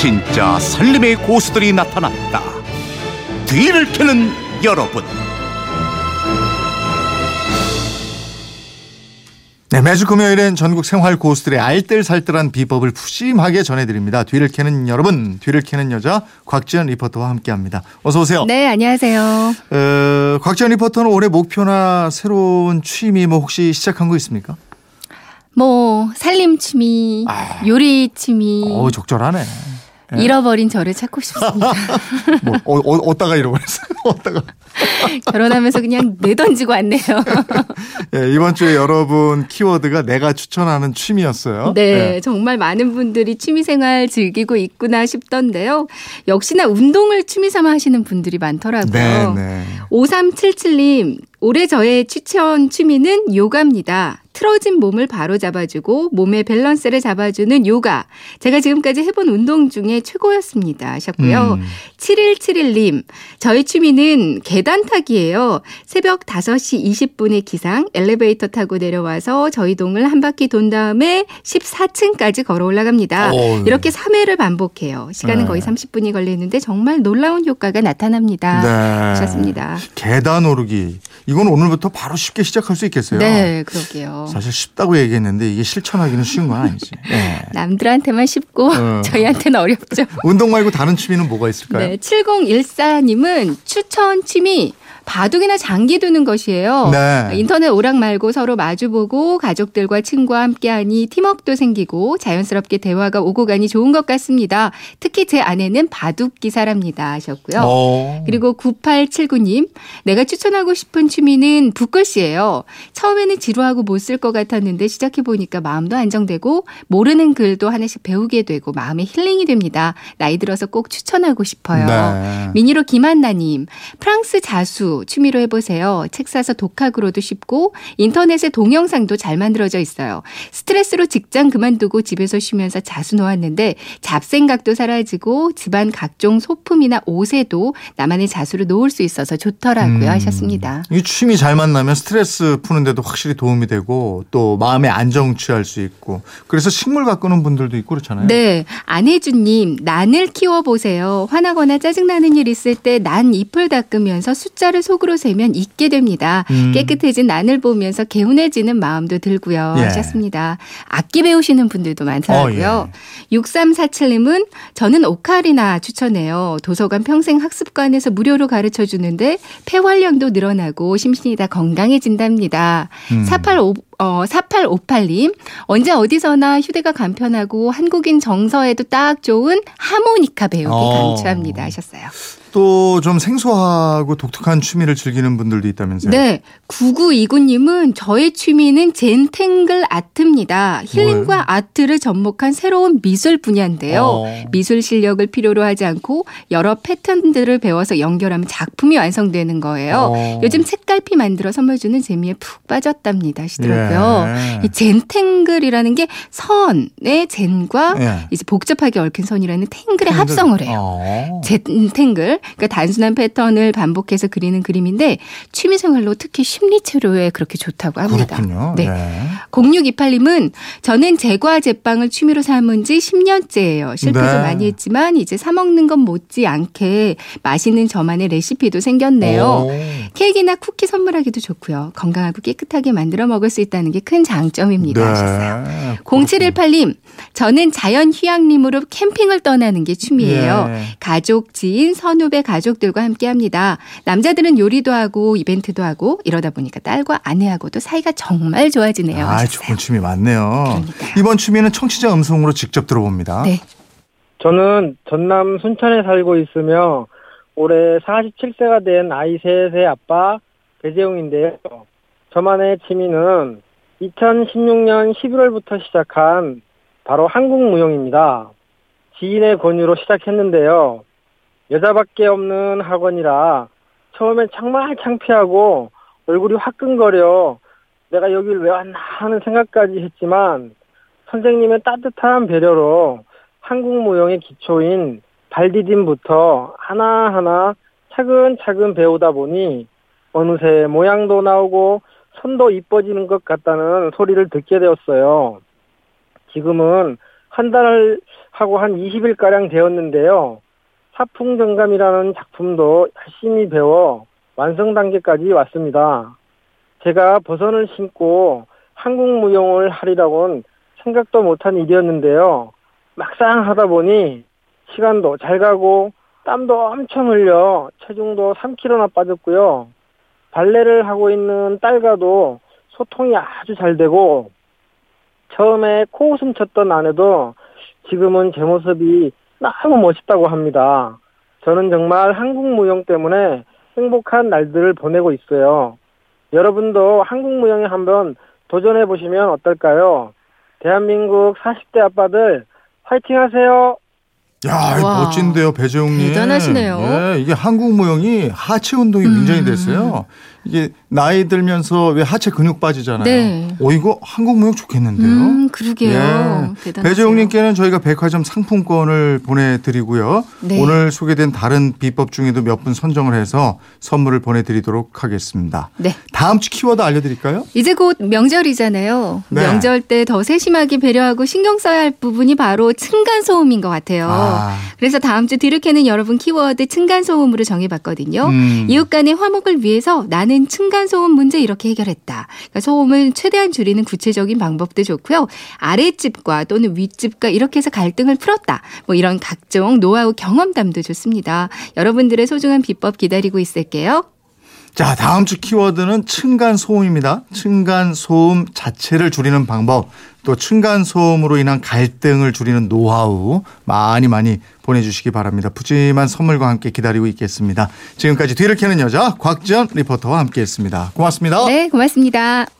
진짜 살림의 고수들이 나타났다. 뒤를 캐는 여러분. 네, 매주 금요일엔 전국 생활 고수들의 알뜰살뜰한 비법을 푸짐하게 전해드립니다. 뒤를 캐는 여러분, 뒤를 캐는 여자 곽지연 리포터와 함께합니다. 어서 오세요. 네, 안녕하세요. 어, 곽지연 리포터는 올해 목표나 새로운 취미 뭐 혹시 시작한 거 있습니까? 뭐 살림 취미, 아. 요리 취미, 어, 적절하네. 예. 잃어버린 저를 찾고 싶습니다. 뭐, 어, 어, 어디다가 잃어버렸어요? 어디다가. 결혼하면서 그냥 내던지고 왔네요. 예, 이번 주에 여러분 키워드가 내가 추천하는 취미였어요. 네, 예. 정말 많은 분들이 취미생활 즐기고 있구나 싶던데요. 역시나 운동을 취미 삼아 하시는 분들이 많더라고요. 네, 네. 5377님, 올해 저의 추천 취미는 요가입니다. 틀어진 몸을 바로 잡아주고 몸의 밸런스를 잡아주는 요가. 제가 지금까지 해본 운동 중에 최고였습니다. 하셨고요. 음. 7171님, 저희 취미는 계단 타기예요. 새벽 5시 20분에 기상, 엘리베이터 타고 내려와서 저희 동을 한 바퀴 돈 다음에 14층까지 걸어 올라갑니다. 어휴. 이렇게 3회를 반복해요. 시간은 네. 거의 30분이 걸리는데 정말 놀라운 효과가 나타납니다. 네. 하셨습니다. 계단 오르기. 이건 오늘부터 바로 쉽게 시작할 수 있겠어요. 네, 그러게요. 사실 쉽다고 얘기했는데 이게 실천하기는 쉬운 건 아니지. 네. 남들한테만 쉽고 어. 저희한테는 어렵죠. 운동 말고 다른 취미는 뭐가 있을까요? 네, 7014님은 추천 취미 바둑이나 장기 두는 것이에요. 네. 인터넷 오락 말고 서로 마주보고 가족들과 친구와 함께하니 팀워크도 생기고 자연스럽게 대화가 오고 가니 좋은 것 같습니다. 특히 제 아내는 바둑 기사랍니다 하셨고요. 어. 그리고 9879님, 내가 추천하고 싶은 취미는 붓글씨예요. 처음에는 지루하고 못 쓸 것 같았는데 시작해 보니까 마음도 안정되고 모르는 글도 하나씩 배우게 되고 마음의 힐링이 됩니다. 나이 들어서 꼭 추천하고 싶어요. 네. 미니로 김한나님, 프랑스 자수 취미로 해보세요. 책 사서 독학으로도 쉽고 인터넷에 동영상도 잘 만들어져 있어요. 스트레스로 직장 그만두고 집에서 쉬면서 자수 놓았는데 잡생각도 사라지고 집안 각종 소품이나 옷에도 나만의 자수를 놓을 수 있어서 좋더라고요. 음. 하셨습니다. 이 취미 잘 만나면 스트레스 푸는데도 확실히 도움이 되고 또 마음의 안정 취할 수 있고 그래서 식물 가꾸는 분들도 있고 그렇잖아요. 네. 안혜주님, 난을 키워보세요. 화나거나 짜증나는 일 있을 때 난 잎을 닦으면서 숫자를 속으로 세면 잊게 됩니다. 음. 깨끗해진 난을 보면서 개운해지는 마음도 들고요. 예. 하셨습니다. 악기 배우시는 분들도 많더라고요. 어, 6347님은 저는 오카리나 추천해요. 도서관 평생 학습관에서 무료로 가르쳐 주는데 폐활량도 늘어나고 심신이 다 건강해진답니다. 음. 485 어, 4858님, 언제 어디서나 휴대가 간편하고 한국인 정서에도 딱 좋은 하모니카 배우기 어. 강추합니다 하셨어요. 또 좀 생소하고 독특한 취미를 즐기는 분들도 있다면서요. 네. 9929님은 저의 취미는 젠탱글 아트입니다. 힐링과 아트를 접목한 새로운 미술 분야인데요. 어. 미술 실력을 필요로 하지 않고 여러 패턴들을 배워서 연결하면 작품이 완성되는 거예요. 어. 요즘 책갈피 만들어 선물 주는 재미에 푹 빠졌답니다 하시더라고요. 예. 이 젠탱글이라는 게 선의 젠과 예. 이제 복잡하게 얽힌 선이라는 탱글의 합성을 해요. 어. 젠탱글. 그러니까 단순한 패턴을 반복해서 그리는 그림인데 취미생활로 특히 심리치료에 그렇게 좋다고 합니다. 그렇군요. 네. 네. 0628님은 저는 제과 제빵을 취미로 삼은 지 10년째예요. 실패도 네. 많이 했지만 이제 사 먹는 것 못지 않게 맛있는 저만의 레시피도 생겼네요. 오. 케이크나 쿠키 선물하기도 좋고요. 건강하고 깨끗하게 만들어 먹을 수 있다는 게 큰 장점입니다. 하셨어요. 네. 0718님, 저는 자연 휴양림으로 캠핑을 떠나는 게 취미예요. 예. 가족, 지인, 선후배 가족들과 함께 합니다. 남자들은 요리도 하고 이벤트도 하고 이러다 보니까 딸과 아내하고도 사이가 정말 좋아지네요. 아, 하셨어요. 좋은 취미 많네요. 그러니까요. 이번 취미는 청취자 음성으로 직접 들어봅니다. 네. 저는 전남 순천에 살고 있으며 올해 47세가 된 아이 셋의 아빠 배재웅인데요. 저만의 취미는 2016년 11월부터 시작한 바로 한국 무용입니다. 지인의 권유로 시작했는데요. 여자밖에 없는 학원이라 처음엔 정말 창피하고 얼굴이 화끈거려 내가 여길 왜 왔나 하는 생각까지 했지만 선생님의 따뜻한 배려로 한국 무용의 기초인 발디딤부터 하나하나 차근차근 배우다 보니 어느새 모양도 나오고 손도 이뻐지는 것 같다는 소리를 듣게 되었어요. 지금은 한달 하고 한 20일가량 되었는데요. 사풍정감이라는 작품도 열심히 배워 완성 단계까지 왔습니다. 제가 버선을 신고 한국 무용을 하리라고는 생각도 못한 일이었는데요. 막상 하다 보니 시간도 잘 가고 땀도 엄청 흘려 체중도 3kg나 빠졌고요. 발레를 하고 있는 딸과도 소통이 아주 잘 되고 처음에 코웃음 쳤던 아내도 지금은 제 모습이 너무 멋있다고 합니다. 저는 정말 한국 무용 때문에 행복한 날들을 보내고 있어요. 여러분도 한국 무용에 한번 도전해 보시면 어떨까요? 대한민국 40대 아빠들 화이팅 하세요! 야. 멋진데요, 배재웅님. 대단하시네요. 예, 이게 한국 무용이 하체 운동이 굉장히 음. 됐어요. 이게 나이 들면서 왜 하체 근육 빠지잖아요. 네. 오, 이거 한국 무용 좋겠는데요. 음, 그러게요. 예. 배재웅님께는 저희가 백화점 상품권을 보내드리고요. 네. 오늘 소개된 다른 비법 중에도 몇 분 선정을 해서 선물을 보내드리도록 하겠습니다. 네. 다음 주 키워드 알려드릴까요? 이제 곧 명절이잖아요. 네. 명절 때 더 세심하게 배려하고 신경 써야 할 부분이 바로 층간소음인 것 같아요. 아. 그래서 다음 주 뒤늦게는 여러분 키워드 층간소음으로 정해봤거든요. 음. 이웃 간의 화목을 위해서 나는 층간소음 문제 이렇게 해결했다. 그러니까 소음을 최대한 줄이는 구체적인 방법도 좋고요. 아랫집과 또는 윗집과 이렇게 해서 갈등을 풀었다. 뭐 이런 각종 노하우 경험담도 좋습니다. 여러분들의 소중한 비법 기다리고 있을게요. 자, 다음 주 키워드는 층간 소음입니다. 층간 소음 자체를 줄이는 방법, 또 층간 소음으로 인한 갈등을 줄이는 노하우 많이 많이 보내주시기 바랍니다. 푸짐한 선물과 함께 기다리고 있겠습니다. 지금까지 뒤를 캐는 여자 곽지연 리포터와 함께 했습니다. 고맙습니다. 네, 고맙습니다.